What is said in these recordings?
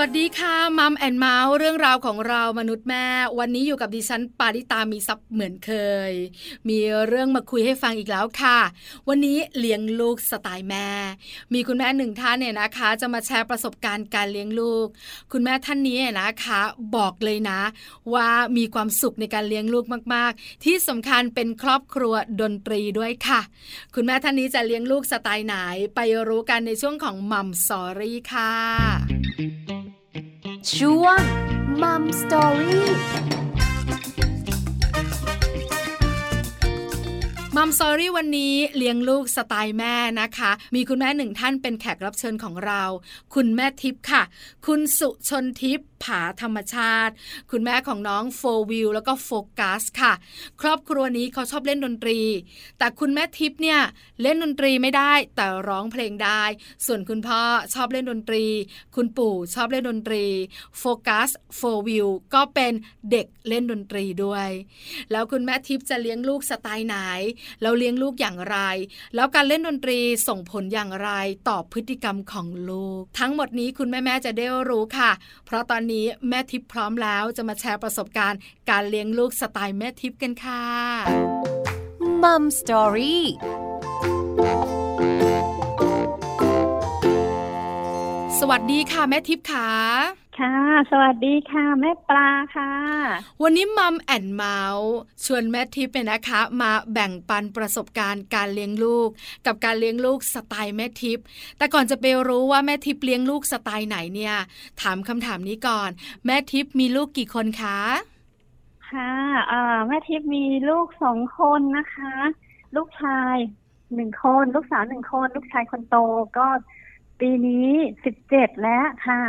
สวัสดีค่ะ Mom and Mouth เรื่องราวของเรามนุษย์แม่ วันนี้อยู่กับดิฉันปาริตามีซับเหมือนเคย มีเรื่องมาคุยให้ฟังอีกแล้วค่ะ วันนี้เลี้ยงลูกสไตล์แม่ มีคุณแม่หนึ่งท่านเนี่ยนะคะ จะมาแชร์ประสบการณ์การเลี้ยงลูก คุณแม่ท่านนี้นะคะ บอกเลยนะ ว่ามีความสุขในการเลี้ยงลูกมาก ๆ ที่สำคัญเป็นครอบครัวดนตรีด้วยค่ะ คุณแม่ท่านนี้จะเลี้ยงลูกสไตล์ไหนไปรู้กันในช่วงของ Mom Story ค่ะ ช่วง Mom Story Mom Story วันนี้เลี้ยงลูกสไตล์แม่นะคะ มีคุณแม่หนึ่งท่านเป็นแขกรับเชิญของเรา คุณแม่ทิพย์ค่ะ คุณสุชนทิพย์ผาธรรมชาติ คุณแม่ของน้องโฟวิลแล้วก็โฟกัสค่ะ ครอบครัวนี้เขาชอบเล่นดนตรี แต่คุณแม่ทิพย์เนี่ยเล่นดนตรีไม่ได้แต่ร้องเพลงได้ ส่วนคุณพ่อชอบเล่นดนตรี คุณปู่ชอบเล่นดนตรีโฟกัสโฟวิลก็เป็นเด็กเล่นดนตรีด้วย แล้วคุณแม่ทิพย์จะเลี้ยงลูกสไตล์ไหน แล้วเลี้ยงลูกอย่างไร แล้วการเล่นดนตรีส่งผลอย่างไรต่อพฤติกรรมของลูก ทั้งหมดนี้คุณแม่แม่จะได้รู้ค่ะ เพราะตอนนี้แม่ทิพย์พร้อมแล้วจะมาแชร์ประสบการณ์ การเลี้ยงลูกสไตล์แม่ทิพย์กันค่ะ Mom Story สวัสดีค่ะแม่ทิพย์ค่ะค่ะ สวัสดีค่ะ แม่ปลาค่ะ วันนี้ Mom and Mouth ชวนแม่ทิพย์เนี่ยนะคะ มาแบ่งปันประสบการณ์การเลี้ยงลูก กับการเลี้ยงลูกสไตล์แม่ทิพย์แต่ก่อนจะไปรู้ว่าแม่ทิพย์เลี้ยงลูกสไตล์ไหนเนี่ย ถามคำถามนี้ก่อน แม่ทิพย์มีลูกกี่คนคะค่ะแม่ทิพย์มีลูกสองคนนะคะ ลูกชายหนึ่งคน ลูกสาวหนึ่งคน ลูกชายคนโตก็ปีนี้สิบเจ็ดแล้วค่ะ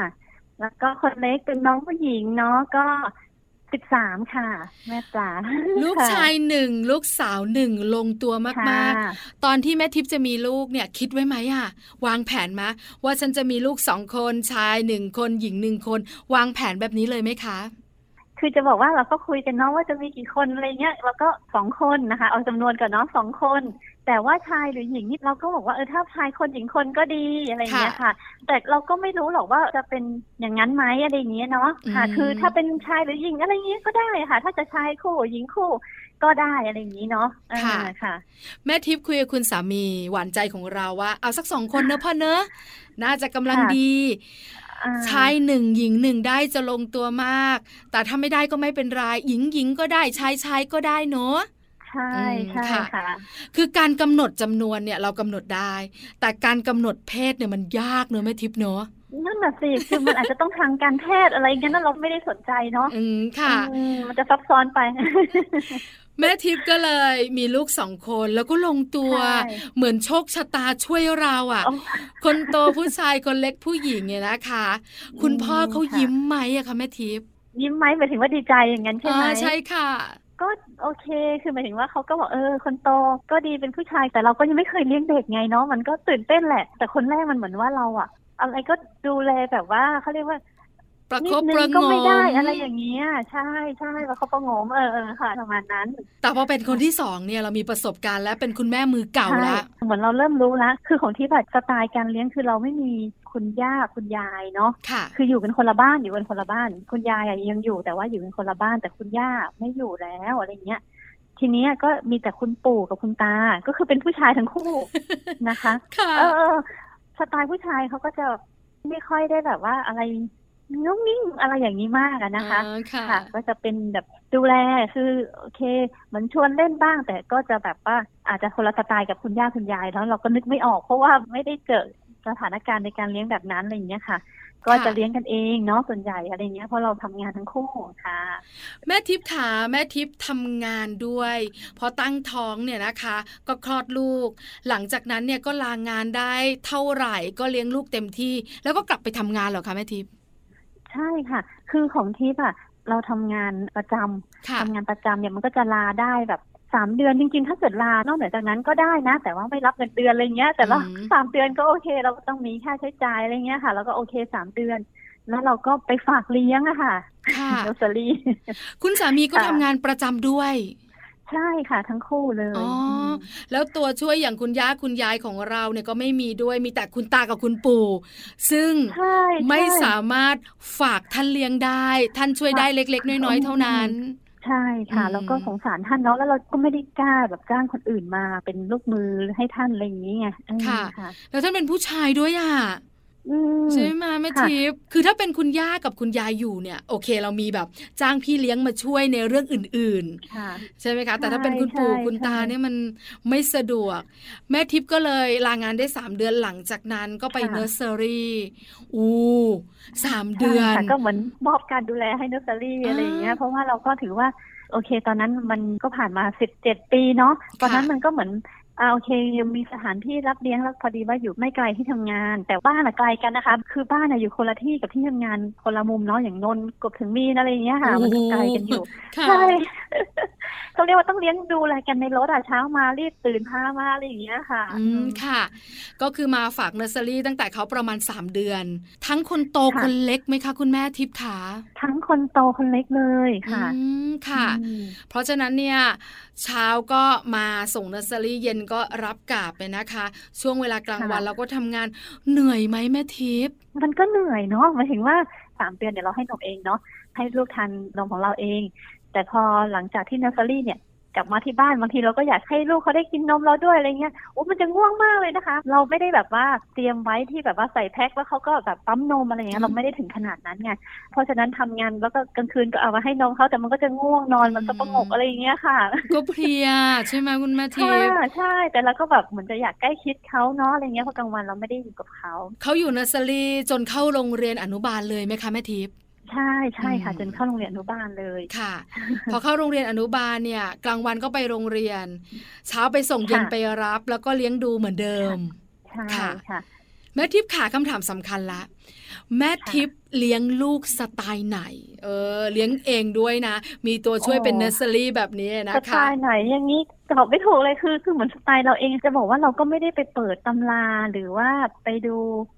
แล้วก็คนเล็กเป็นน้องผู้หญิงเนาะก็สิบสามค่ะ แม่จ๋าลูกชายหนึ่งลูกสาวหนึ่งลงตัวมากๆ ตอนที่แม่ทิพย์จะมีลูกเนี่ยคิดไว้ไหมอะวางแผนมะว่าฉันจะมีลูกสองคนชายหนึ่งคนหญิงหนึ่งคน วางแผนแบบนี้เลยไหมคะ คือจะบอกว่าเราก็คุยกันเนาะว่าจะมีกี่คนอะไรเงี้ยเราก็สองคนนะคะ เอาจำนวนกันเนาะสองคน แต่ว่าชายหรือหญิงนี่เราก็บอกว่าเออถ้าชายคนหญิงคนก็ดีอะไรเงี้ยค่ะ แต่เราก็ไม่รู้หรอกว่าจะเป็นอย่างนั้นไหมอะไรเงี้ยเนาะค่ะ คือถ้าเป็นชายหรือหญิงอะไรเงี้ยก็ได้ค่ะ ถ้าจะชายคู่หญิงคู่ก็ได้อะไรอย่างนี้เนาะค่ะค่ะ แม่ทิพย์คุยกับคุณสามีหวานใจของเราว่า เอาสักสองคนเนอะพ่อเนอะน่าจะกำลังดีชายหนึ่งหญิงหนึ่งได้จะลงตัวมาก แต่ถ้าไม่ได้ก็ไม่เป็นไรหญิงหญิงก็ได้ชายชายก็ได้เนอะใช่ ใช่ค่ะ คือการกำหนดจำนวนเนี่ยเรากำหนดได้ แต่การกำหนดเพศเนี่ยมันยากเนอะแม่ทิพย์เนอะนั่นแหะสิคือมันอาจจะต้องทางการแพทย์อะไรเงี้ยนั่นเราไม่ได้สนใจเนาะอืมค่ะ มันจะซับซ้อนไป แม่ทิพย์ก็เลยมีลูกสองคนแล้วก็ลงตัว เหมือนโชคชะตาช่วยเราอะ คนโตผู้ชายคนเล็กผู้หญิงเนี่ยนะคะ คุณพ่อเขายิ้มไหมอะคะแม่ทิพย์ยิ้มไหมหมายถึงว่าดีใจอย่างนั้นใช่ไหมใช่ค่ะ ก็โอเค คือหมายถึงว่าเขาก็บอกเออคนโตก็ดีเป็นผู้ชายแต่เราก็ยังไม่เคยเลี้ยงเด็กไงเนาะมันก็ตื่นเต้นแหละ แต่คนแรกมันเหมือนว่าเราอะอะไรก็ดูแลแบบว่าเขาเรียกว่า ประคบประงมก็ไม่ได้อะไรอย่างเงี้ยใช่ใช่ประคบประงมเออเออค่ะประมาณนั้นแต่พอเป็นคนที่สองเนี่ยเรามีประสบการณ์และเป็นคุณแม่มือเก่าแล้วเหมือนเราเริ่มรู้แล้วคือของที่แบบสไตล์การเลี้ยงคือเราไม่มีคุณย่าคุณยายเนาะค่ะ คืออยู่กันคนละบ้านอยู่กันคนละบ้าน คุณยายยังอยู่แต่ว่าอยู่กันคนละบ้าน แต่คุณย่าไม่อยู่แล้วอะไรเงี้ย ทีนี้ก็มีแต่คุณปู่กับคุณตา ก็คือเป็นผู้ชายทั้งคู่ นะคะเออสไตล์ผู้ชายเขาก็จะไม่ค่อยได้แบบว่าอะไร นุ่งนิ่งอะไรอย่างนี้มากอะนะคะค่ะ ก็จะเป็นแบบดูแลคือโอเคเหมือนชวนเล่นบ้าง แต่ก็จะแบบว่าอาจจะคนละสไตล์กับคุณย่าคุณยายแล้วเราก็นึกไม่ออกเพราะว่าไม่ได้เจอสถานการณ์ในการเลี้ยงแบบนั้นอะไรอย่างเงี้ยค่ะ ก็จะเลี้ยงกันเองเนาะส่วนใหญ่อะไรเงี้ยเพราะเราทำงานทั้งคู่ค่ะ แม่ทิพย์ขาแม่ทิพย์ทำงานด้วย พอตั้งท้องเนี่ยนะคะ ก็คลอดลูก หลังจากนั้นเนี่ยก็ลางงานได้เท่าไหร่ก็เลี้ยงลูกเต็มที่ แล้วก็กลับไปทำงานเหรอคะแม่ทิพย์ใช่ค่ะ คือของทิพย์อะเราทำงานประจำทำงานประจำเนี่ยมันก็จะลาได้แบบสามเดือนจริงๆ ถ้าเกิดลานอกเหนือจากนั้นก็ได้นะ แต่ว่าไม่รับเงินเดือนอะไรเงี้ย แต่ละสามเดือนก็โอเค เราต้องมีค่าใช้จ่ายอะไรเงี้ยค่ะ แล้วก็โอเคสามเดือน แล้วเราก็ไปฝากเลี้ยงอะค่ะค่ะโรสลีคุณสามีก็ทำงานประจำด้วย ใช่ค่ะทั้งคู่เลยอ๋อแล้วตัวช่วยอย่างคุณย่าคุณยายของเราเนี่ยก็ไม่มีด้วยมีแต่คุณตากับคุณปู่ ซึ่งใช่ไม่สามารถฝากท่านเลี้ยงได้ ท่านช่วยได้เล็ก ๆ น้อยๆเท่านั้นใช่ค่ะอืมแล้วก็สงสารท่านเนาะแล้วเราก็ไม่ได้กล้าแบบจ้างคนอื่นมาเป็นลูกมือให้ท่านอะไรอย่างนี้ไงเออค่ะค่ะ แล้วท่านเป็นผู้ชายด้วยอะอืม ใช่ไหมแม่ค่ะทิพย์คือถ้าเป็นคุณย่ากับคุณยายอยู่เนี่ย โอเค เรามีแบบจ้างพี่เลี้ยงมาช่วยในเรื่องอื่นค่ะๆใช่ไหมคะ แต่ถ้าเป็นคุณปู่ใช่คุณตาใช่เนี่ยมันไม่สะดวก แม่ทิพย์ก็เลยลางานได้สามเดือนหลังจากนั้นก็ไปค่ะเนอร์เซอรี่อู้สามเดือนใช่ค่ะก็เหมือนมอบการดูแลให้เนอร์เซอรี่อ่าอะไรอย่างเงี้ยเพราะว่าเราก็ถือว่าโอเค ตอนนั้นมันก็ผ่านมาสิบเจ็ดปีเนาะตอนนั้นมันก็เหมือน อ่าโอเคยังมีสถานที่รับเลี้ยงแล้วพอดีว่าอยู่ไม่ไกลที่ทำงาน แต่บ้านอะไกลกันนะคะ คือบ้านอะอยู่คนละที่กับที่ทำงานคนละมุมเนาะอย่างนนท์กบถึงมีนอะไรอย่างเงี้ยค่ะ มันก็ไกลกันอยู่ค่ะใช่เขาเรียกว่าต้องเลี้ยงดูอะไรกันในรถอะเช้ามารีบตื่นพามาอะไรอย่างเงี้ยค่ะ อืมค่ะ ก็คือมาฝากเนอร์เซอรี่ตั้งแต่เขาประมาณ 3 เดือน ทั้งคนโตค่ะคนเล็กไหมคะ คุณแม่ทิพย์ขาทั้งคนโตคนเล็กเลยค่ะอืมค่ะอืมเพราะฉะนั้นเนี่ย เช้าก็มาส่งเนอร์เซอรี่เย็นก็รับกาบไปนะคะ ช่วงเวลากลางวันค่ะเราก็ทำงานเหนื่อยไหมแม่ทิพย์มันก็เหนื่อยเนาะหมายถึงว่าสามเดือนเนี่ยเราให้นมเองเนาะให้ลูกทานนมของเราเอง แต่พอหลังจากที่เนอร์เซอรี่เนี่ย กลับมาที่บ้านบางทีเราก็อยากให้ลูกเขาได้กินนมเราด้วยอะไรเงี้ยโอ้มันจะง่วงมากเลยนะคะ เราไม่ได้แบบว่าเตรียมไว้ที่แบบว่าใส่แพ็คแล้วเขาก็แบบปั๊มนมอะไรเงี้ยเราไม่ได้ถึงขนาดนั้นไงเพราะฉะนั้นทำงานแล้วก็กลางคืนก็เอามาให้นมเขาแต่มันก็จะง่วงนอนมันก็ประงกอะไรอย่างเงี้ยค่ะ ก็เพลียใช่ไหมคุณแม่ทิใช่พย์ใช่แต่เราก็แบบเหมือนจะอยากใกล้ชิดเขาเนาะอะไรเงี้ยเพราะกลางวันเราไม่ได้อยู่กับเขาเขาอยู่เนอร์เซอรี่จนเข้าโรงเรียนอนุบาลเลยไหมคะแม่ทิพย์ ใช่ใช่ค่ะอืมจนเข้าโรงเรียนอนุบาลเลยค่ะ พอเข้าโรงเรียนอนุบาลเนี่ย กลางวันก็ไปโรงเรียน เช้าไปส่งเย็นค่ะไปรับ แล้วก็เลี้ยงดูเหมือนเดิม ใช่ค่ะค่ะแม่ทิพย์ขาคำถามสำคัญละ แม่ทิพย์ เลี้ยงลูกสไตล์ไหน เออ เลี้ยงเองด้วยนะ มีตัวช่วยโอ้เป็นเนอร์เซอรี่แบบนี้นะสไตคะล์ไหนอย่างนี้ตอบไม่ถูกเลยคือคือเหมือนสไตล์เราเองจะบอกว่าเราก็ไม่ได้ไปเปิดตำราหรือว่าไปดู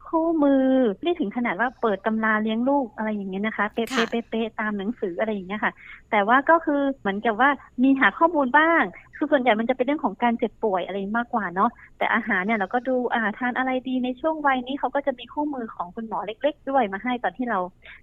คู่มือไม่ถึงขนาดว่าเปิดตำราเลี้ยงลูกอะไรอย่างเงี้ยนะคะ เป๊ะค่ะเป๊ะเป๊ะตามหนังสืออะไรอย่างเงี้ยค่ะ แต่ว่าก็คือเหมือนกับว่ามีหาข้อมูลบ้างคือส่วนใหญ่มันจะเป็นเรื่องของการเจ็บป่วยอะไรมากกว่าเนาะแต่อาหารเนี่ยเราก็ดูอ่าทานอะไรดีในช่วงวัยนี้เขาก็จะมีคู่มือของคุณหมอเล็ก ๆ ด้วยมาให้ตอนที่เรา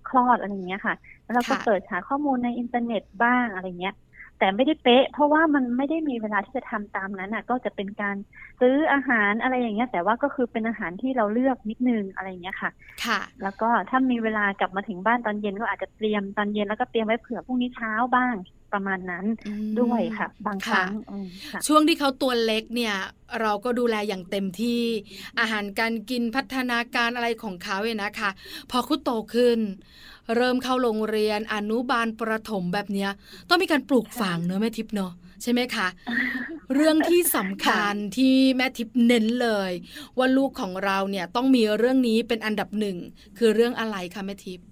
คลอดอะไรอย่างเงี้ยค่ะ แล้วเราก็ค่ะเปิดหาข้อมูลในอินเทอร์เน็ตบ้างอะไรเงี้ย แต่ไม่ได้เป๊ะ เพราะว่ามันไม่ได้มีเวลาที่จะทำตามนั้นอะ ก็จะเป็นการซื้ออาหารอะไรอย่างเงี้ย แต่ว่าก็คือเป็นอาหารที่เราเลือกนิดนึงอะไรอย่างเงี้ยค่ะ ค่ะ แล้วก็ถ้ามีเวลากลับมาถึงบ้านตอนเย็นก็อาจจะเตรียมตอนเย็นแล้วก็เตรียมไว้เผื่อพรุ่งนี้เช้าบ้างประมาณนั้นอืมด้วยค่ะ บางครั้งค่ะอืมค่ะช่วงที่เขาตัวเล็กเนี่ย เราก็ดูแลอย่างเต็มที่ อาหารการกินพัฒนาการอะไรของเขาเนี่ยนะคะ พอเขาโตขึ้น เริ่มเข้าโรงเรียนอนุบาลประถมแบบเนี้ย ต้องมีการปลูกฝังเนอะแม่ทิพย์เนอะใช่ไหมคะ เรื่องที่สำคัญที่แม่ทิพย์เน้นเลย ว่าลูกของเราเนี่ยต้องมีเรื่องนี้เป็นอันดับหนึ่งคือเรื่องอะไรคะแม่ทิพย์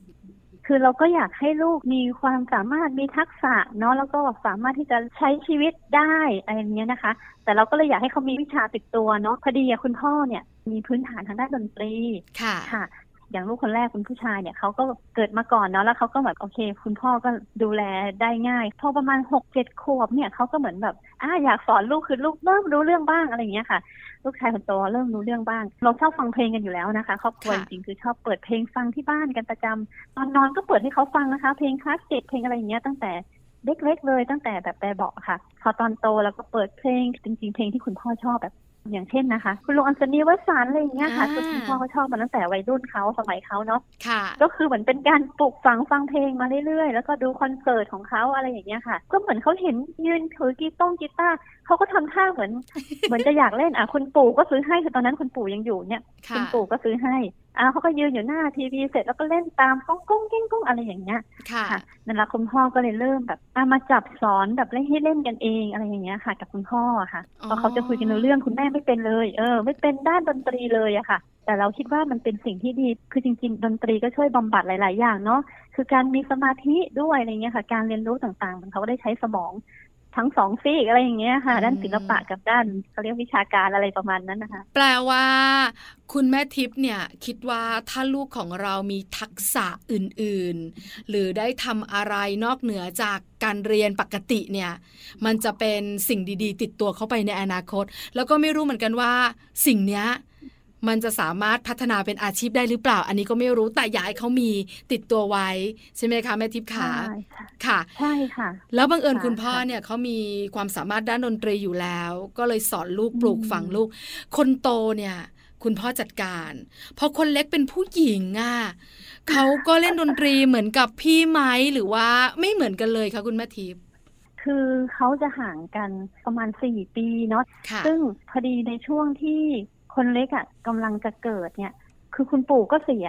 คือเราก็อยากให้ลูกมีความสามารถมีทักษะเนาะแล้วก็สามารถที่จะใช้ชีวิตได้อะไรอย่างเงี้ยนะคะ แต่เราก็เลยอยากให้เขามีวิชาติดตัวเนาะพอดีอะคุณพ่อเนี่ยมีพื้นฐานทางด้านดนตรีค่ะค่ะ อย่างลูกคนแรกคุณผู้ชายเนี่ยเขาก็เกิดมาก่อนเนาะแล้วเขาก็แบบโอเค คุณพ่อก็ดูแลได้ง่ายพอประมาณหกเจ็ดขวบเนี่ยเขาก็เหมือนแบบอ่าอยากสอนลูกคือลูกเริ่มรู้เรื่องบ้างอะไรอย่างเงี้ยค่ะ ลูกชายคนโตเริ่มรู้เรื่องบ้าง เราชอบฟังเพลงกันอยู่แล้วนะคะครอบครัวจค่ะริงๆคือชอบเปิดเพลงฟังที่บ้านกันประจำตอนนอนก็เปิดให้เขาฟังนะคะ เพลงคลาสสิกเพลงอะไรอย่างเงี้ยตั้งแต่เล็กๆเลยตั้งแต่แบบแบบเบาะค่ะ พอตอนโตแล้วก็เปิดเพลงจริงๆเพลงที่คุณพ่อชอบแบบ อย่างเช่นนะคะ คุณลุงอัญชนีวสานต์อะไรอย่างเงี้ยค่ะอ่าคือคุณพ่อเขาชอบมาตั้งแต่วัยรุ่นเขาสมัยเขาเนาะค่ะก็คือเหมือนเป็นการปลูกฝังฟังเพลงมาเรื่อยๆ แล้วก็ดูคอนเสิร์ตของเขาอะไรอย่างเงี้ยค่ะ ก็เหมือนเขาเห็นยืนถือกีตงกีตาร์ เขาก็ทำท่าเหมือน เหมือนจะอยากเล่นอะคุณปู่ก็ซื้อให้คือตอนนั้นคุณปู่ยังอยู่เนี่ยค่ะคุณปู่ก็ซื้อให้อ่าเขาก็ยืนอยู่หน้าทีวีเสร็จแล้วก็เล่นตามก้องก้องเก้งก้องอะไรอย่างเงี้ยค่ะค่ะนั่นแหละคุณพ่อก็เลยเริ่มแบบอะมาจับสอนแบบเล่นให้เล่นกันเองอะไรอย่างเงี้ยค่ะ กับคุณพ่ออะค่ะอ๋อเพราะเขาจะคุยกันในเรื่องคุณแม่ไม่เป็นเลยเออ ไม่เป็นด้านดนตรีเลยอะค่ะแต่เราคิดว่ามันเป็นสิ่งที่ดีคือจริง ๆ ดนตรีก็ช่วยบำบัดหลาย ๆ อย่างเนาะคือการมีสมาธิด้วยอะไรเงี้ยค่ะ การเรียนรู้ต่างๆ มันเขาก็ได้ใช้สมอง ทั้งสองซีกอะไรอย่างเงี้ยค่ะอืมด้านศิลปะกับด้านเขาเรียกวิชาการอะไรประมาณนั้นนะคะ แปลว่า คุณแม่ทิพย์เนี่ย คิดว่าถ้าลูกของเรามีทักษะอื่นๆ หรือได้ทำอะไรนอกเหนือจากการเรียนปกติเนี่ย มันจะเป็นสิ่งดีๆ ติดตัวเข้าไปในอนาคต แล้วก็ไม่รู้เหมือนกันว่า สิ่งเนี้ย มันจะสามารถพัฒนาเป็นอาชีพได้หรือเปล่า อันนี้ก็ไม่รู้แต่อยากให้เขามีติดตัวไว้ ใช่ไหมคะแม่ทิพย์ขาใช่ค่ะค่ะใช่ค่ะ แล้วบังเอิญค่ะคุณพ่อค่ะเนี่ยเขามีความสามารถด้านดนตรีอยู่แล้ว ก็เลยสอนลูกอืมปลูกฝังลูก คนโตเนี่ยคุณพ่อจัดการพอคนเล็กเป็นผู้หญิงอะเขาก็เล่นดนตรีเหมือนกับพี่ไหมหรือว่าไม่เหมือนกันเลยคะคุณแม่ทิพย์คือเขาจะห่างกันประมาณสี่ปีเนาะค่ะซึ่งพอดีในช่วงที่ คนเล็กอะกำลังจะเกิดเนี่ย คือคุณปู่ก็เสีย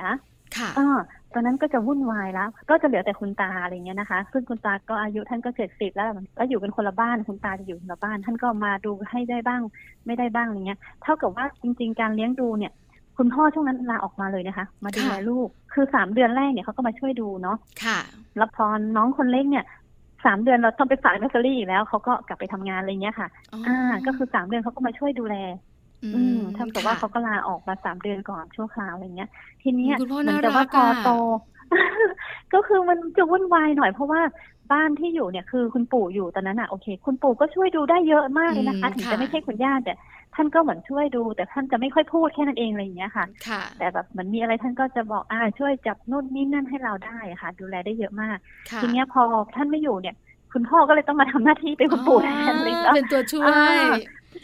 ค่ะอ่าตอนนั้นก็จะวุ่นวายแล้ว ก็จะเหลือแต่คุณตาอะไรเงี้ยนะคะ ซึ่งคุณตาก็อายุท่านก็เจ็ดสิบแล้วแล้วอยู่กันคนละบ้านคุณตาจะอยู่คนละบ้าน ท่านก็มาดูให้ได้บ้าง ไม่ได้บ้างอะไรเงี้ย เท่ากับว่าจริง ๆ การเลี้ยงดูเนี่ย คุณพ่อช่วงนั้นลาออกมาเลยนะคะ มาดูแลค่ะลูก คือสามเดือนแรกเนี่ยเขาก็มาช่วยดูเนาะค่ะ แล้วพอน้องคนเล็กเนี่ยสามเดือนเราต้องไปฝากเนสเซอรี่อีกแล้วเขาก็กลับไปทำงานอะไรเงี้ยค่ะ อ่า ก็คือสามเดือนเขาก็มาช่วยดูแล อืมเท่ากับว่าค่ะเขาก็ลาออกมาสามเดือนก่อนชั่วคราวอะไรเงี้ย ทีเนี้ยคุณพ่อเหมืน่าจะว่ารักพออะโตก็คือมันจะวุ่นวายหน่อยเพราะว่าบ้านที่อยู่เนี่ยคือคุณปู่อยู่ตอนนั้นอะโอเค คุณปู่ก็ช่วยดูได้เยอะมากเลยนะคะอืมถึงค่ะจะไม่ใช่คุณย่าแต่ท่านก็เหมือนช่วยดู แต่ท่านจะไม่ค่อยพูดแค่นั้นเองอะไรอย่างเงี้ยค่ะค่ะแต่แบบเหมือนมีอะไรท่านก็จะบอกอ่าช่วยจับนู่นนี่นั่นให้เราได้อะค่ะ ดูแลได้เยอะมากค่ะทีเนี้ยพอท่านไม่อยู่เนี่ย คุณพ่อก็เลยต้องมาทำหน้าที่เป็นคุณปู่แทนเลยอ๋อเนาะเป็นตัวช่วยอ่า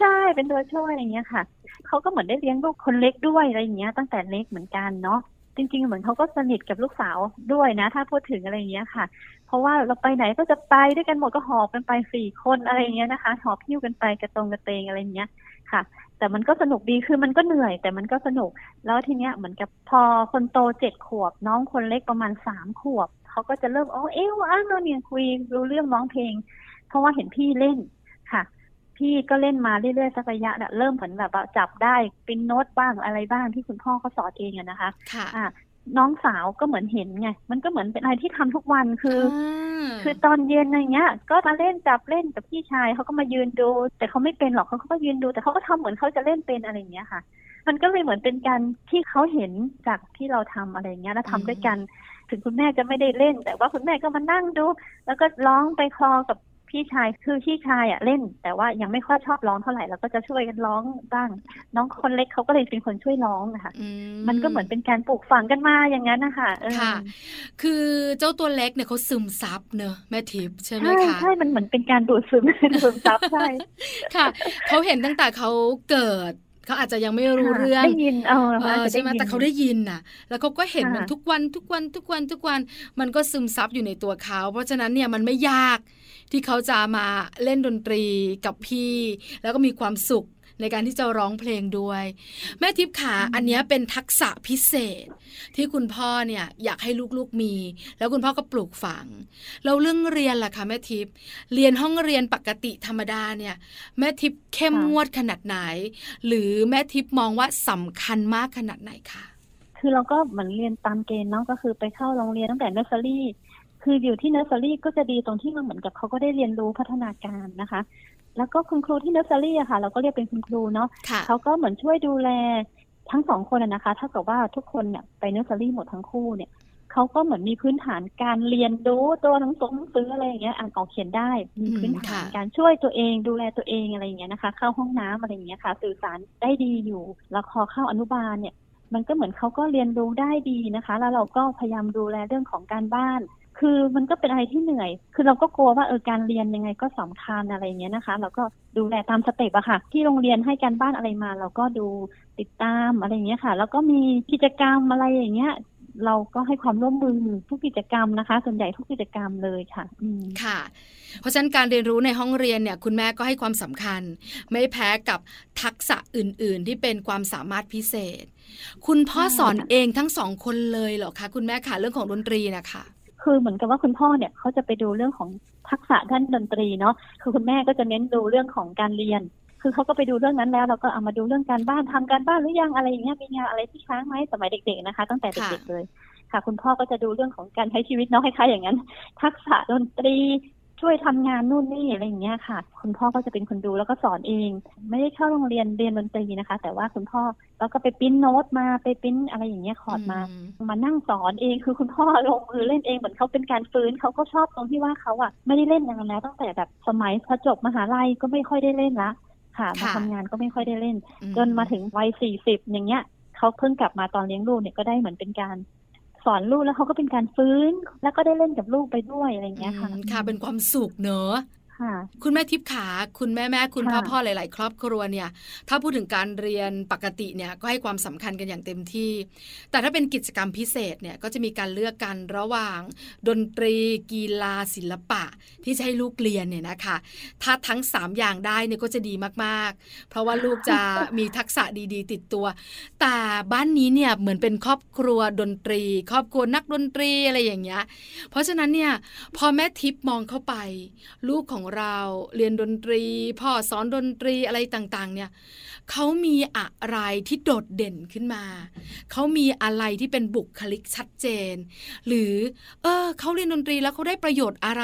ใช่เป็นตัวช่วยอะไรเงี้ยค่ะเขาก็เหมือนได้เลี้ยงลูกคนเล็กด้วยอะไรเงี้ย ตั้งแต่เล็กเหมือนกันเนาะจริง ๆ เหมือนเขาก็สนิทกับลูกสาวด้วยนะ ถ้าพูดถึงอะไรเงี้ยค่ะ เพราะว่าเราไปไหนก็จะไปด้วยกันหมดก็หอบกันไปสี่คนอะไรเงี้ยนะคะ หอบพิ้วกันไปกระตรงกระเตงอะไรเงี้ยค่ะ แต่มันก็สนุกดีคือมันก็เหนื่อย แต่มันก็สนุก แล้วทีเนี้ยเหมือนกับพอคนโตเจ็ดขวบ น้องคนเล็กประมาณสามขวบเขาก็จะเริ่มอ๋อเอ๊ะว่าเนี่ยคุยรู้เรื่องร้องเพลง เพราะว่าเห็นพี่เล่น พี่ก็เล่นมาเรื่อยๆสักระยะน่ะเริ่มเหมือนแบบว่าจับได้เป็นโน้ตบ้างอะไรบ้างที่คุณพ่อเขาสอนเองอะนะคะค่ะอ่าน้องสาวก็เหมือนเห็นไง มันก็เหมือนเป็นอะไรที่ทำทุกวันคืออาคือตอนเย็นอะไรเงี้ย ก็มาเล่นจับเล่นกับพี่ชายเขาก็มายืนดู แต่เขาไม่เป็นหรอกเขาก็ยืนดู แต่เขาก็ทำเหมือนเขาจะเล่นเป็นอะไรอย่างเงี้ยค่ะ มันก็เลยเหมือนเป็นการที่เขาเห็นจากที่เราทำอะไรอย่างเงี้ยแล้วทำด้วยกัน ถึงคุณแม่จะไม่ได้เล่น แต่ว่าคุณแม่ก็มานั่งดู แล้วก็ร้องไปคลอกับ พี่ชายคือพี่ชายอะเล่น แต่ว่ายังไม่ค่อยชอบร้องเท่าไหร่เราก็จะช่วยกันร้องบ้าง น้องคนเล็กเขาก็เลยเป็นคนช่วยร้องนะคะอืมันก็เหมือนเป็นการปลูกฝังกันมาอย่างนั้นนะคะเออค่ะ คือเจ้าตัวเล็กเนี่ยเขาซึมซับเนอะแม่ทิพย์ใช่ไหมใช่คะใช่มันเหมือนเป็นการดูดซึมดูดซับใช่ค่ะเขาเห็นตั้งแต่เขาเกิดเขาอาจจะยังไม่รู้ค่ะเรื่องได้ยินเออเอออาจจะใช่ไหมยินแต่เขาได้ยินน่ะ แล้วเขาก็เห็นค่ะมันทุกวันทุกวันทุกวันทุกวันทุกวัน มันก็ซึมซับอยู่ในตัวเขา เพราะฉะนั้นเนี่ยมันไม่ยาก ที่เขาจะมาเล่นดนตรีกับพี่ แล้วก็มีความสุขในการที่จะร้องเพลงด้วย แม่ทิพย์ขาอันเนี้ยเป็นทักษะพิเศษ ที่คุณพ่อเนี่ยอยากให้ลูกๆมี แล้วคุณพ่อก็ปลูกฝังแล้วเรื่องเรียนล่ะคะแม่ทิพย์เรียนห้องเรียนปกติธรรมดาเนี่ยแม่ทิพย์เข้มค่ะงวดขนาดไหน หรือแม่ทิพย์มองว่าสำคัญมากขนาดไหนคะคือเราก็เหมือนเรียนตามเกณฑ์เนาะก็คือไปเข้าโรงเรียนตั้งแต่เนอร์เซอรี่ คืออยู่ที่เนอร์เซอรี่ก็จะดีตรงที่มันเหมือนกับเขาก็ได้เรียนรู้พัฒนาการนะคะ แล้วก็คุณครูที่เนอร์เซอรี่อะค่ะ เราก็เรียกเป็นคุณครูเนาะค่ะเขาก็เหมือนช่วยดูแลทั้งสองคนอะนะคะเท่ากับว่าทุกคนเนี่ยไปเนอร์เซอรี่หมดทั้งคู่เนี่ยเขาก็เหมือนมีพื้นฐานการเรียนรู้ตัวหนังสือหนังสืออะไรอย่างเงี้ยอ่านออกเขียนได้ มีพื้นฐานการช่วยตัวเองดูแลตัวเองอะไรอย่างเงี้ยนะคะ เข้าห้องน้ำอะไรอย่างเงี้ยค่ะ สื่อสารได้ดีอยู่แล้วพอเข้าอนุบาลเนี่ย มันก็เหมือนเขาก็เรียนรู้ได้ดีนะคะ แล้วเราก็พยายามดูแลเรื่องของการบ้าน คือมันก็เป็นอะไรที่เหนื่อย คือเราก็กลัวว่าเออการเรียนยังไงก็สำคัญอะไรอย่างเงี้ยนะคะ เราก็ดูแลตามสเต็ปอะค่ะ ที่โรงเรียนให้การบ้านอะไรมา เราก็ดูติดตามอะไรอย่างเงี้ยค่ะ แล้วก็มีกิจกรรมอะไรอย่างเงี้ย เราก็ให้ความร่วมมือทุกกิจกรรมนะคะ ส่วนใหญ่ทุกกิจกรรมเลยค่ะอืมค่ะ เพราะฉะนั้นการเรียนรู้ในห้องเรียนเนี่ย คุณแม่ก็ให้ความสำคัญ ไม่แพ้กับทักษะอื่น ๆ ที่เป็นความสามารถพิเศษ คุณพ่อใช่สอนค่ะเองทั้งสองคนเลยเหรอคะคุณแม่ค่ะเรื่องของดนตรีนะคะ คือเหมือนกับว่าคุณพ่อเนี่ยเขาจะไปดูเรื่องของทักษะด้านดนตรีเนาะคือคุณแม่ก็จะเน้นดูเรื่องของการเรียน คือเขาก็ไปดูเรื่องนั้นแล้วเราก็เอามาดูเรื่องการบ้านทำการบ้านหรือยังอะไรอย่างเงี้ยมีงานอะไรที่ค้างไหมสมัยเด็ก ๆนะคะ ตั้งแต่เด็กค่ะๆเลยค่ะ คุณพ่อก็จะดูเรื่องของการใช้ชีวิตเนาะคล้ายๆอย่างนั้น ทักษะดนตรี ช่วยทำงานนู่นนี่อะไรอย่างเงี้ยค่ะ คุณพ่อก็จะเป็นคนดูแล้วก็สอนเอง ไม่ได้เข้าโรงเรียนเรียนดนตรีนะคะ แต่ว่าคุณพ่อแล้วก็ไปปริ้นโน้ตมาไปปริ้นอะไรอย่างเงี้ยคอร์ดมา มานั่งสอนเองคือคุณพ่อลงมือเล่นเองเหมือนเขาเป็นการฟื้นเขาก็ชอบตรงที่ว่าเขาอะไม่ได้เล่นนานแล้วตั้งแต่แบบสมัยพอจบมหาลัยก็ไม่ค่อยได้เล่นละค่ะมาค่ะทำงานก็ไม่ค่อยได้เล่นอืจนมาถึงวัยสี่สิบอย่างเงี้ยเขาเพิ่งกลับมาตอนเลี้ยงลูกเนี่ยก็ได้เหมือนเป็นการ สอนลูกแล้วเขาก็เป็นการฟื้น แล้วก็ได้เล่นกับลูกไปด้วยอะไรเงี้ยค่ะค่ะเป็นความสุขเนอะ ค่ะคุณแม่ทิพย์ขา คุณแม่แม่คุณพ่อค่ะพ่อหลาย ๆ ครอบครัวเนี่ย ถ้าพูดถึงการเรียนปกติเนี่ยก็ให้ความสำคัญกันอย่างเต็มที่ แต่ถ้าเป็นกิจกรรมพิเศษเนี่ยก็จะมีการเลือกกันระหว่าง ดนตรี กีฬาศิลปะ ที่จะให้ลูกเรียนเนี่ยนะคะ ถ้าทั้ง 3 อย่างได้เนี่ยก็จะดีมาก ๆ เพราะว่าลูกจะมีทักษะดี ๆ ติดตัว แต่บ้านนี้เนี่ยเหมือนเป็นครอบครัวดนตรี ครอบครัวนักดนตรีอะไรอย่างเงี้ย เพราะฉะนั้นเนี่ยพอแม่ทิพย์มองเข้าไป ลูกของเรา เรียนดนตรี พ่อสอนดนตรีอะไรต่างๆ เนี่ยเขามีอะไรที่โดดเด่นขึ้นมา เขามีอะไรที่เป็นบุคลิกชัดเจน หรือ เออเขาเรียนดนตรีแล้วเขาได้ประโยชน์อะไร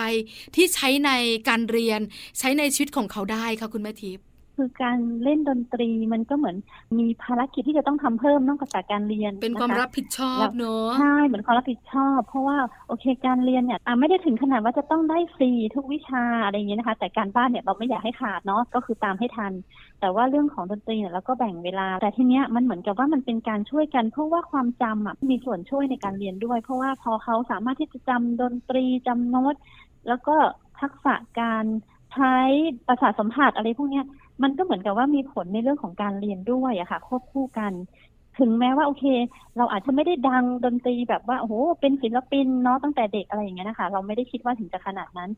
ที่ใช้ในการเรียนใช้ในชีวิตของเขาได้คะคุณแม่ทิพย์ คือการเล่นดนตรีมันก็เหมือนมีภารกิจที่จะต้องทำเพิ่มนอกจากการเรียน เป็นความะะรับผิดชอบแล้วเนอะใช่เหมือนความรับผิดชอบ เพราะว่าโอเคการเรียนเนี่ยอะไม่ได้ถึงขนาดว่าจะต้องได้ฟรีทุกวิชาอะไรอย่างเงี้ยนะคะ แต่การบ้านเนี่ยเราไม่อยากให้ขาดเนาะก็คือตามให้ทัน แต่ว่าเรื่องของดนตรีเนี่ยเราก็แบ่งเวลา แต่ทีเนี้ยมันเหมือนกับว่ามันเป็นการช่วยกัน เพราะว่าความจำอะมีส่วนช่วยในการเรียนด้วย เพราะว่าพอเขาสามารถที่จะจำดนตรีจำโน้ตแล้วก็ทักษะการใช้ประสาทสัมผัสอะไรพวกเนี้ย มันก็เหมือนกับว่ามีผลในเรื่องของการเรียนด้วยอะค่ะควบคู่กัน ถึงแม้ว่าโอเค เราอาจจะไม่ได้ดังดนตรีแบบว่าโอ้โหเป็นศิลปินเนาะตั้งแต่เด็กอะไรอย่างเงี้ยนะคะ เราไม่ได้คิดว่าถึงจะขนาดนั้น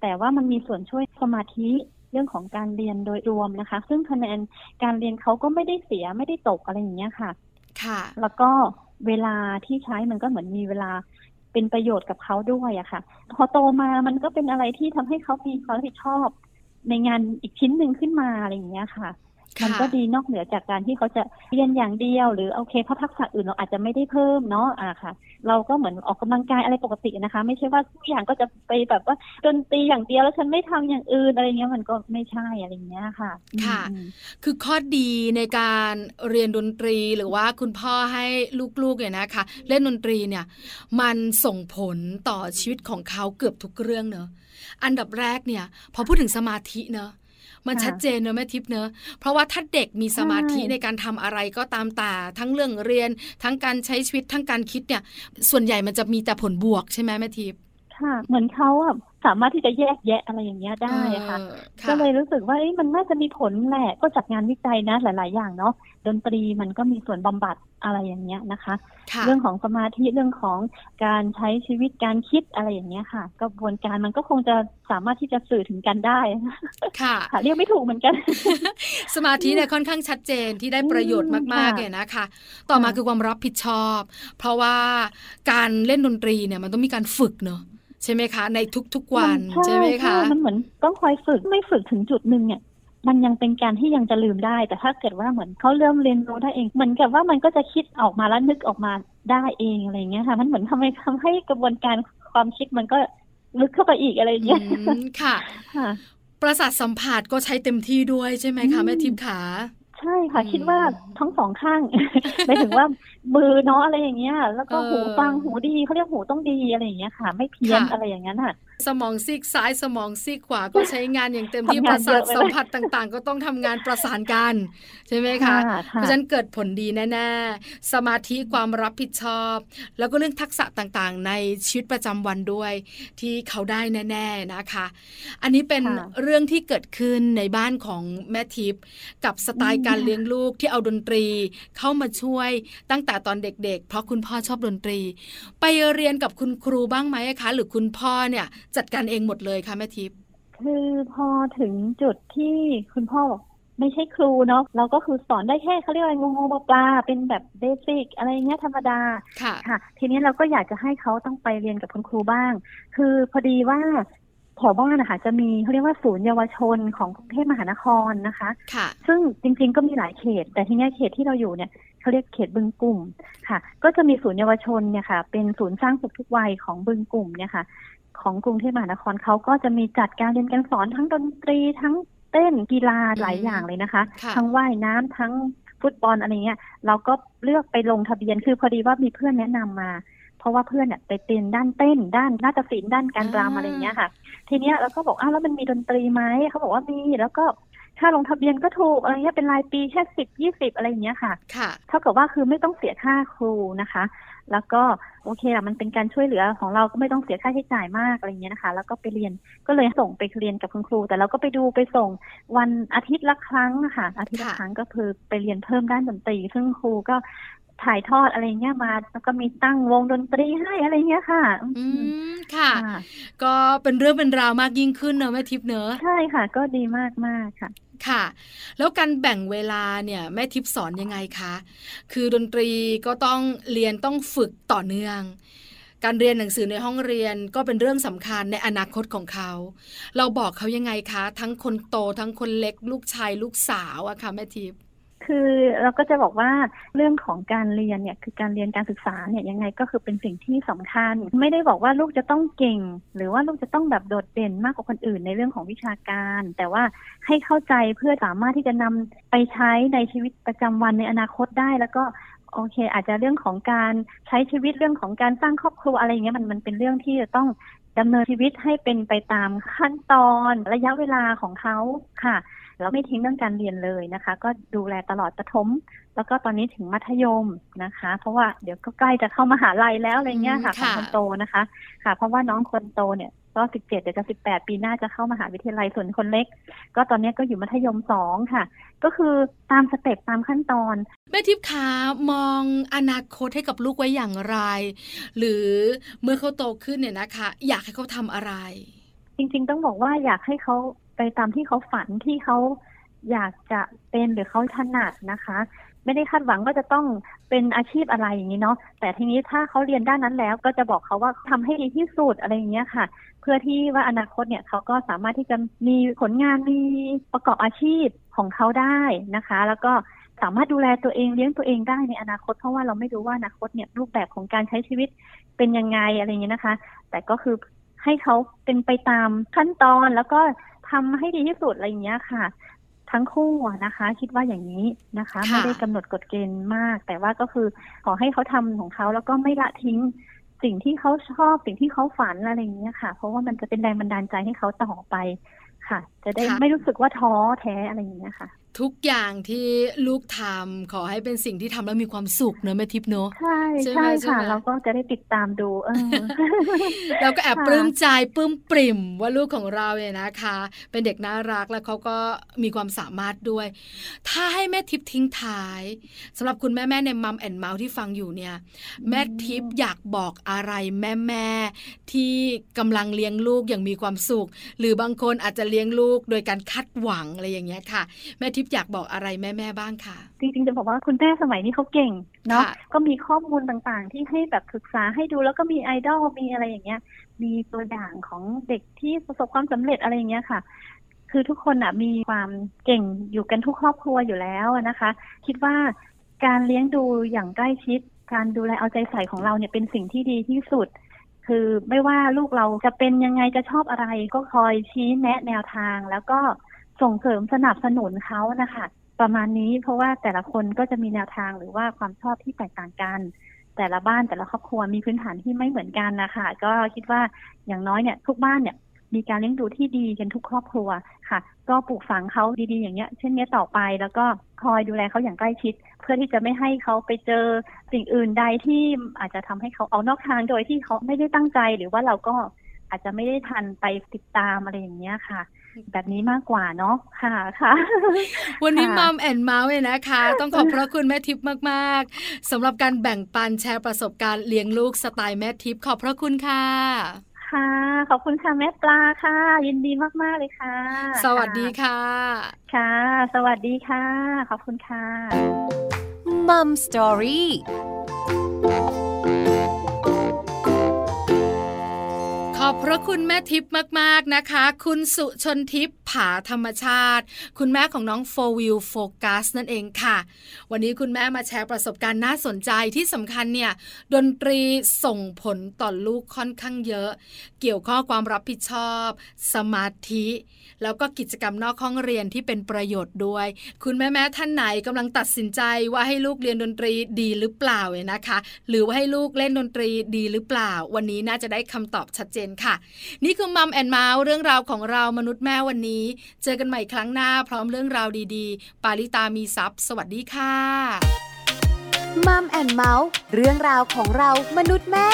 แต่ว่ามันมีส่วนช่วยสมาธิเรื่องของการเรียนโดยรวมนะคะ ซึ่งคะแนนการเรียนเขาก็ไม่ได้เสียไม่ได้ตกอะไรอย่างเงี้ยค่ะ ค่ะ แล้วก็เวลาที่ใช้มันก็เหมือนมีเวลาเป็นประโยชน์กับเขาด้วยอะค่ะ พอโตมามันก็เป็นอะไรที่ทำให้เขามีความรับผิดชอบ ในงานอีกชิ้นหนึ่งขึ้นมาอะไรอย่างเงี้ยค่ะ มันก็ดีนอกเหนือจากการที่เขาจะเรียนอย่างเดียว หรือโอเคเพราะทักษะอื่นเราอาจจะไม่ได้เพิ่มเนาะอ่าค่ะ เราก็เหมือนออกกำลังกายอะไรปกตินะคะ ไม่ใช่ว่าทุกอย่างก็จะไปแบบว่าดนตรีอย่างเดียวแล้วฉันไม่ทำอย่างอื่นอะไรเงี้ยมันก็ไม่ใช่อะไรอย่างเงี้ยค่ะ ค่ะอืมคือข้อดีในการเรียนดนตรีหรือว่าคุณพ่อให้ลูกๆเนี่ยนะคะ เล่นดนตรีเนี่ย มันส่งผลต่อชีวิตของเขาเกือบทุกเรื่องเนอะอันดับแรกเนี่ย พอพูดถึงสมาธิเนอะ มันค่ะชัดเจนเนอะแม่ทิพย์เนอะเพราะว่าถ้าเด็กมีสมาธิใช่ในการทำอะไรก็ตามแต่ทั้งเรื่องเรียน ทั้งการใช้ชีวิตทั้งการคิดเนี่ย ส่วนใหญ่มันจะมีแต่ผลบวกใช่ไหมแม่ทิพย์ค่ะ เหมือนเขาอะ สามารถที่จะแยกแยะอะไรอย่างเงี้ยได้อะค่ะเออก็เลยรู้สึกว่าเอ๊ะมันน่าจะมีผลแหละก็จากงานวิจัยนะหลาย ๆ อย่างเนาะดนตรีมันก็มีส่วนบำบัดอะไรอย่างเงี้ยนะคะค่ะเรื่องของสมาธิเรื่องของการใช้ชีวิตการคิดอะไรอย่างเงี้ยค่ะ กระบวนการมันก็คงจะสามารถที่จะสื่อถึงกันได้ค่ะค่ะเรียกไม่ถูกเหมือนกัน สมาธิเนี่ยค่อนข้างชัดเจนที่ได้ประโยชน์มากค่ะๆเลยนะคะ ต่อมาค่ะคือความรับผิดชอบ เพราะว่าการเล่นดนตรีเนี่ยมันต้องมีการฝึกเนอะ ใช่ไหมคะ ในทุกๆวันใช่ไหมคะมันเหมือนต้องคอยฝึกไม่ฝึกถึงจุดหนึ่งเนี่ยมันยังเป็นการที่ยังจะลืมได้ แต่ถ้าเกิดว่าเหมือนเขาเริ่มเรียนรู้ได้เองเหมือนกับว่ามันก็จะคิดออกมาแล้วนึกออกมาได้เองอะไรอย่างเงี้ยค่ะ มันเหมือนทำให้ทำให้กระบวนการความคิดมันก็ลึกเข้าไปอีกอะไรอย่างเงี้ยอืมค่ะค่ะประสาทสัมผัสก็ใช้เต็มที่ด้วยใช่ไหมคะอืมแม่ทิพย์ขาใช่ค่ะอืมคิดว่าทั้งสองข้างหมายถึงว่า มือเนาะอะไรอย่างเงี้ย แล้วก็เออหูฟังหูดีเขาเรียกหูต้องดีอะไรอย่างเงี้ยค่ะ ไม่เพี้ยนค่ะอะไรอย่างนั้นค่ะสมองซีกซ้ายสมองซีกขวาก็ใช้งานอย่างเต็มที่ทำปงานระสาทเยอะเลยสัมผัสต่าง ๆ ก็ต้องทำงานประสานกันใช่ไหมคะเพราะฉะนั้นเกิดผลดีแน่ๆสมาธิความรับผิดชอบ แล้วก็เรื่องทักษะต่างๆ ในชีวิตประจำวันด้วย ที่เขาได้แน่ ๆนะคะ อันนี้เป็นค่ะเรื่องที่เกิดขึ้นในบ้านของแม่ทิพย์กับสไตล์การเลี้ยงลูกที่เอาดนตรีเข้ามาช่วยตั้งแต่ตอนเด็กๆ เพราะคุณพ่อชอบดนตรี ไปเรียนกับคุณครูบ้างไหมคะ หรือคุณพ่อเนี่ย จัดการเองหมดเลยคะแม่ทิพย์คือพอถึงจุดที่คุณพ่อบอกไม่ใช่ครูเนาะเราก็คือสอนได้แค่เขาเรียกอะไรงูงูปลาๆเป็นแบบเบสิกอะไรเงี้ยธรรมดาค่ะค่ะ ทีนี้เราก็อยากจะให้เขาต้องไปเรียนกับคุณครูบ้าง คือพอดีว่าแถวบ้านนะคะจะมีเขาเรียกว่าศูนย์เยาวชนของกรุงเทพมหานครนะคะค่ะ ซึ่งจริง ๆ ก็มีหลายเขต แต่ทีเนี้ยเขตที่เราอยู่เนี่ยเขาเรียกเขตบึงกลุ่มค่ะ ก็จะมีศูนย์เยาวชนเนี่ยค่ะ เป็นศูนย์สร้างสุขทุกวัยของบึงกลุ่มเนี่ยค่ะ ของกรุงเทพมหานครเขาก็จะมีจัดการเรียนการสอนทั้งดนตรีทั้งเต้นกีฬาหลายอย่างเลยนะคะค่ะทั้งว่ายน้ำทั้งฟุตบอลอะไรเงี้ยเราก็เลือกไปลงทะเบียนคือพอดีว่ามีเพื่อนแนะนำมา เพราะว่าเพื่อนเนี่ยไปเรียนด้านเต้น ด้านนาฏศิลป์ด้านการรำอะไรเงี้ยค่ะ ทีเนี้ยเราก็บอกอ้าวแล้วมันมีดนตรีไหมเขาบอกว่ามีแล้วก็ค่าลงทะเบียนก็ถูกอะไรเงี้ยเป็นรายปีแค่สิบยี่สิบอะไรอย่างเงี้ยค่ะ ค่ะ เท่ากับว่าคือไม่ต้องเสียค่าครูนะคะ แล้วก็ โอเคละมันเป็นการช่วยเหลือของเราก็ไม่ต้องเสียค่าใช้จ่ายมากอะไรอย่างเงี้ยนะคะ แล้วก็ไปเรียนก็เลยส่งไปเรียนกับคุณครู แต่เราก็ไปดูไปส่งวันอาทิตย์ละครั้งอะค่ะ อาทิตย์ละค่ะครั้งก็คือไปเรียนเพิ่มด้านดนตรี ซึ่งครูก็ถ่ายทอดอะไรเงี้ยมา แล้วก็มีตั้งวงดนตรีให้อะไรเงี้ยค่ะ อืมค่ะค่ะก็เป็นเรื่องเป็นราวมากยิ่งขึ้นเนอะแม่ทิพย์เนอะใช่ค่ะ ก็ดีมากมากๆค่ะค่ะ แล้วการแบ่งเวลาเนี่ยแม่ทิพย์สอนยังไงคะ คือดนตรีก็ต้องเรียนต้องฝึกต่อเนื่องการเรียนหนังสือในห้องเรียนก็เป็นเรื่องสำคัญในอนาคตของเขา เราบอกเขายังไงคะ ทั้งคนโตทั้งคนเล็ก ลูกชายลูกสาวอะค่ะแม่ทิพย์คือเราก็จะบอกว่าเรื่องของการเรียนเนี่ยคือการเรียนการศึกษาเนี่ยยังไงก็คือเป็นสิ่งที่สำคัญ ไม่ได้บอกว่าลูกจะต้องเก่ง หรือว่าลูกจะต้องแบบโดดเด่นมากกว่าคนอื่นในเรื่องของวิชาการ แต่ว่าให้เข้าใจเพื่อสามารถที่จะนำไปใช้ในชีวิตประจำวันในอนาคตได้ แล้วก็ โอเค อาจจะเรื่องของการใช้ชีวิตเรื่องของการสร้างครอบครัวอะไรอย่างเงี้ยมันมันเป็นเรื่องที่จะต้องดำเนินชีวิตให้เป็นไปตามขั้นตอนระยะเวลาของเขาค่ะ แล้วไม่ทิ้งเรื่องการเรียนเลยนะคะ ก็ดูแลตลอดประถม แล้วก็ตอนนี้ถึงมัธยมนะคะ เพราะว่าเดี๋ยวก็ใกล้จะเข้ามหาลัยแล้วอะไรเงี้ยค่ะอืมของค่ะคนโตนะคะ ค่ะ เพราะว่าน้องคนโตเนี่ยก็สิบเจ็ดเดี๋ยวจะสิบแปดปีหน้าจะเข้ามหาวิทยาลัยส่วนคนเล็ก ก็ตอนนี้ก็อยู่มัธยมสองค่ะ ก็คือตามสเต็ปตามขั้นตอน แม่ทิพย์คะมองอนาคตให้กับลูกไว้อย่างไร หรือเมื่อเขาโตขึ้นเนี่ยนะคะ อยากให้เขาทำอะไร จริง ๆ ต้องบอกว่าอยากให้เขา ไปตามที่เขาฝันที่เขาอยากจะเป็นหรือเขาถนัดนะคะ ไม่ได้คาดหวังว่าจะต้องเป็นอาชีพอะไรอย่างนี้เนาะแต่ทีนี้ถ้าเขาเรียนด้านนั้นแล้ว ก็จะบอกเขาว่าทำให้ดีที่สุดอะไรอย่างเงี้ยค่ะ เพื่อที่ว่าอนาคตเนี่ยเขาก็สามารถที่จะมีผลงานมีประกอบอาชีพของเขาได้นะคะ แล้วก็สามารถดูแลตัวเองเลี้ยงตัวเองได้ในอนาคตเพราะว่าเราไม่รู้ว่าอนาคตเนี่ยรูปแบบของการใช้ชีวิตเป็นยังไงอะไรอย่างเงี้ยนะคะ แต่ก็คือ ให้เขาเป็นไปตามขั้นตอนแล้วก็ทำให้ดีที่สุดอะไรอย่างเงี้ยค่ะ ทั้งคู่อะนะคะ คิดว่าอย่างนี้นะคะค่ะไม่ได้กำหนดกฎเกณฑ์มาก แต่ว่าก็คือขอให้เขาทำของเขาแล้วก็ไม่ละทิ้งสิ่งที่เขาชอบสิ่งที่เขาฝันอะไรอย่างเงี้ยค่ะ เพราะว่ามันจะเป็นแรงบันดาลใจให้เขาต่อไปค่ะ จะได้ค่ะไม่รู้สึกว่าท้อแท้อะไรอย่างเงี้ยค่ะ ทุกอย่างที่ลูกทำขอให้เป็นสิ่งที่ทำแล้วมีความสุขเนอะแม่ทิพย์เนอะใช่ใช่ไหมใช่ใช่ค่ะไหมเราก็จะได้ติดตามดูเออแล้วก็แอบค่ะปลื้มใจปลื้มปริ่มว่าลูกของเราเนี่ยนะคะ เป็นเด็กน่ารักแล้วเขาก็มีความสามารถด้วย ถ้าให้แม่ทิพย์ทิ้งท้ายสำหรับคุณแม่แม่ๆในมัมแอนเมาส์ที่ฟังอยู่เนี่ย แม่ทิพย์อยากบอกอะไรแม่แม่ๆที่กำลังเลี้ยงลูกอย่างมีความสุข หรือบางคนอาจจะเลี้ยงลูกโดยการคาดหวังอะไรอย่างเงี้ยค่ะ แม่ทิพย์อยากบอกอะไรแม่แม่ๆบ้างค่ะ จริงๆจะบอกว่าคุณแม่สมัยนี้เขาเก่งเนาะค่ะก็มีข้อมูลต่างๆ ที่ให้แบบศึกษาให้ดูแล้วก็มีไอดอลมีอะไรอย่างเงี้ย มีตัวอย่างของเด็กที่ประสบความสำเร็จอะไรอย่างเงี้ยค่ะ คือทุกคนอะมีความเก่งอยู่กันทุกครอบครัวอยู่แล้วอะนะคะ คิดว่าการเลี้ยงดูอย่างใกล้ชิด การดูแลเอาใจใส่ของเราเนี่ยเป็นสิ่งที่ดีที่สุดคือไม่ว่าลูกเราจะเป็นยังไงจะชอบอะไรก็คอยชี้แนะแนวทางแล้วก็ ส่งเสริมสนับสนุนเขานะคะ ประมาณนี้เพราะว่าแต่ละคนก็จะมีแนวทางหรือว่าความชอบที่แตกต่างกัน แต่ละบ้านแต่ละครอบครัวมีพื้นฐานที่ไม่เหมือนกันนะคะก็คิดว่าอย่างน้อยเนี่ย ทุกบ้านเนี่ยมีการเลี้ยงดูที่ดีกันทุกครอบครัวค่ะ ก็ปลูกฝังเขาดีๆอย่างเงี้ย เช่นเนี้ยต่อไปแล้วก็คอยดูแลเขาอย่างใกล้ชิด เพื่อที่จะไม่ให้เขาไปเจอสิ่งอื่นใดที่อาจจะทำให้เขาเอานอกทางโดยที่เขาไม่ได้ตั้งใจหรือว่าเราก็อาจจะไม่ได้ทันไปติดตามอะไรอย่างเงี้ยค่ะ แบบนี้มากกว่าเนาะค่ะค่ะ วันนี้ค่ะมัมแอนเมาส์เนี่ยนะคะ ต้องขอบพระคุณแม่ทิพย์มาก ๆสำหรับการแบ่งปันแชร์ประสบการณ์เลี้ยงลูกสไตล์แม่ทิพย์ขอบพระคุณค่ะ ค่ะ ขอบคุณค่ะแม่ปลาค่ะ ยินดีมาก ๆ เลยค่ะ สวัสดีค่ะ ค่ะ สวัสดีค่ะ ขอบคุณค่ะมัมสตอรี่ข อบพระคุณแม่ทิพย์มาก ๆ นะคะ คุณสุชนทิพย์ผาธรรมชาติ คุณแม่ของน้องโฟวิลโฟกัสนั่นเองค่ะ วันนี้คุณแม่มาแชร์ประสบการณ์น่าสนใจที่สำคัญเนี่ย ดนตรีส่งผลต่อลูกค่อนข้างเยอะ เกี่ยวข้อความรับผิดชอบ สมาธิ แล้วก็กิจกรรมนอกห้องเรียนที่เป็นประโยชน์ด้วย คุณแม่แม่ท่านไหนกำลังตัดสินใจว่าให้ลูกเรียนดนตรีดีหรือเปล่าเนี่ยนะคะ หรือว่าให้ลูกเล่นดนตรีดีหรือเปล่า วันนี้น่าจะได้คำตอบชัดเจนค่ะ นี่คือ Mom and Mouth เรื่องราวของเรามนุษย์แม่วันนี้ เจอกันใหม่ครั้งหน้าพร้อมเรื่องราวดีๆ ปาลิตามีซัพ์สวัสดีค่ะ Mom and Mouth เรื่องราวของเรามนุษย์แม่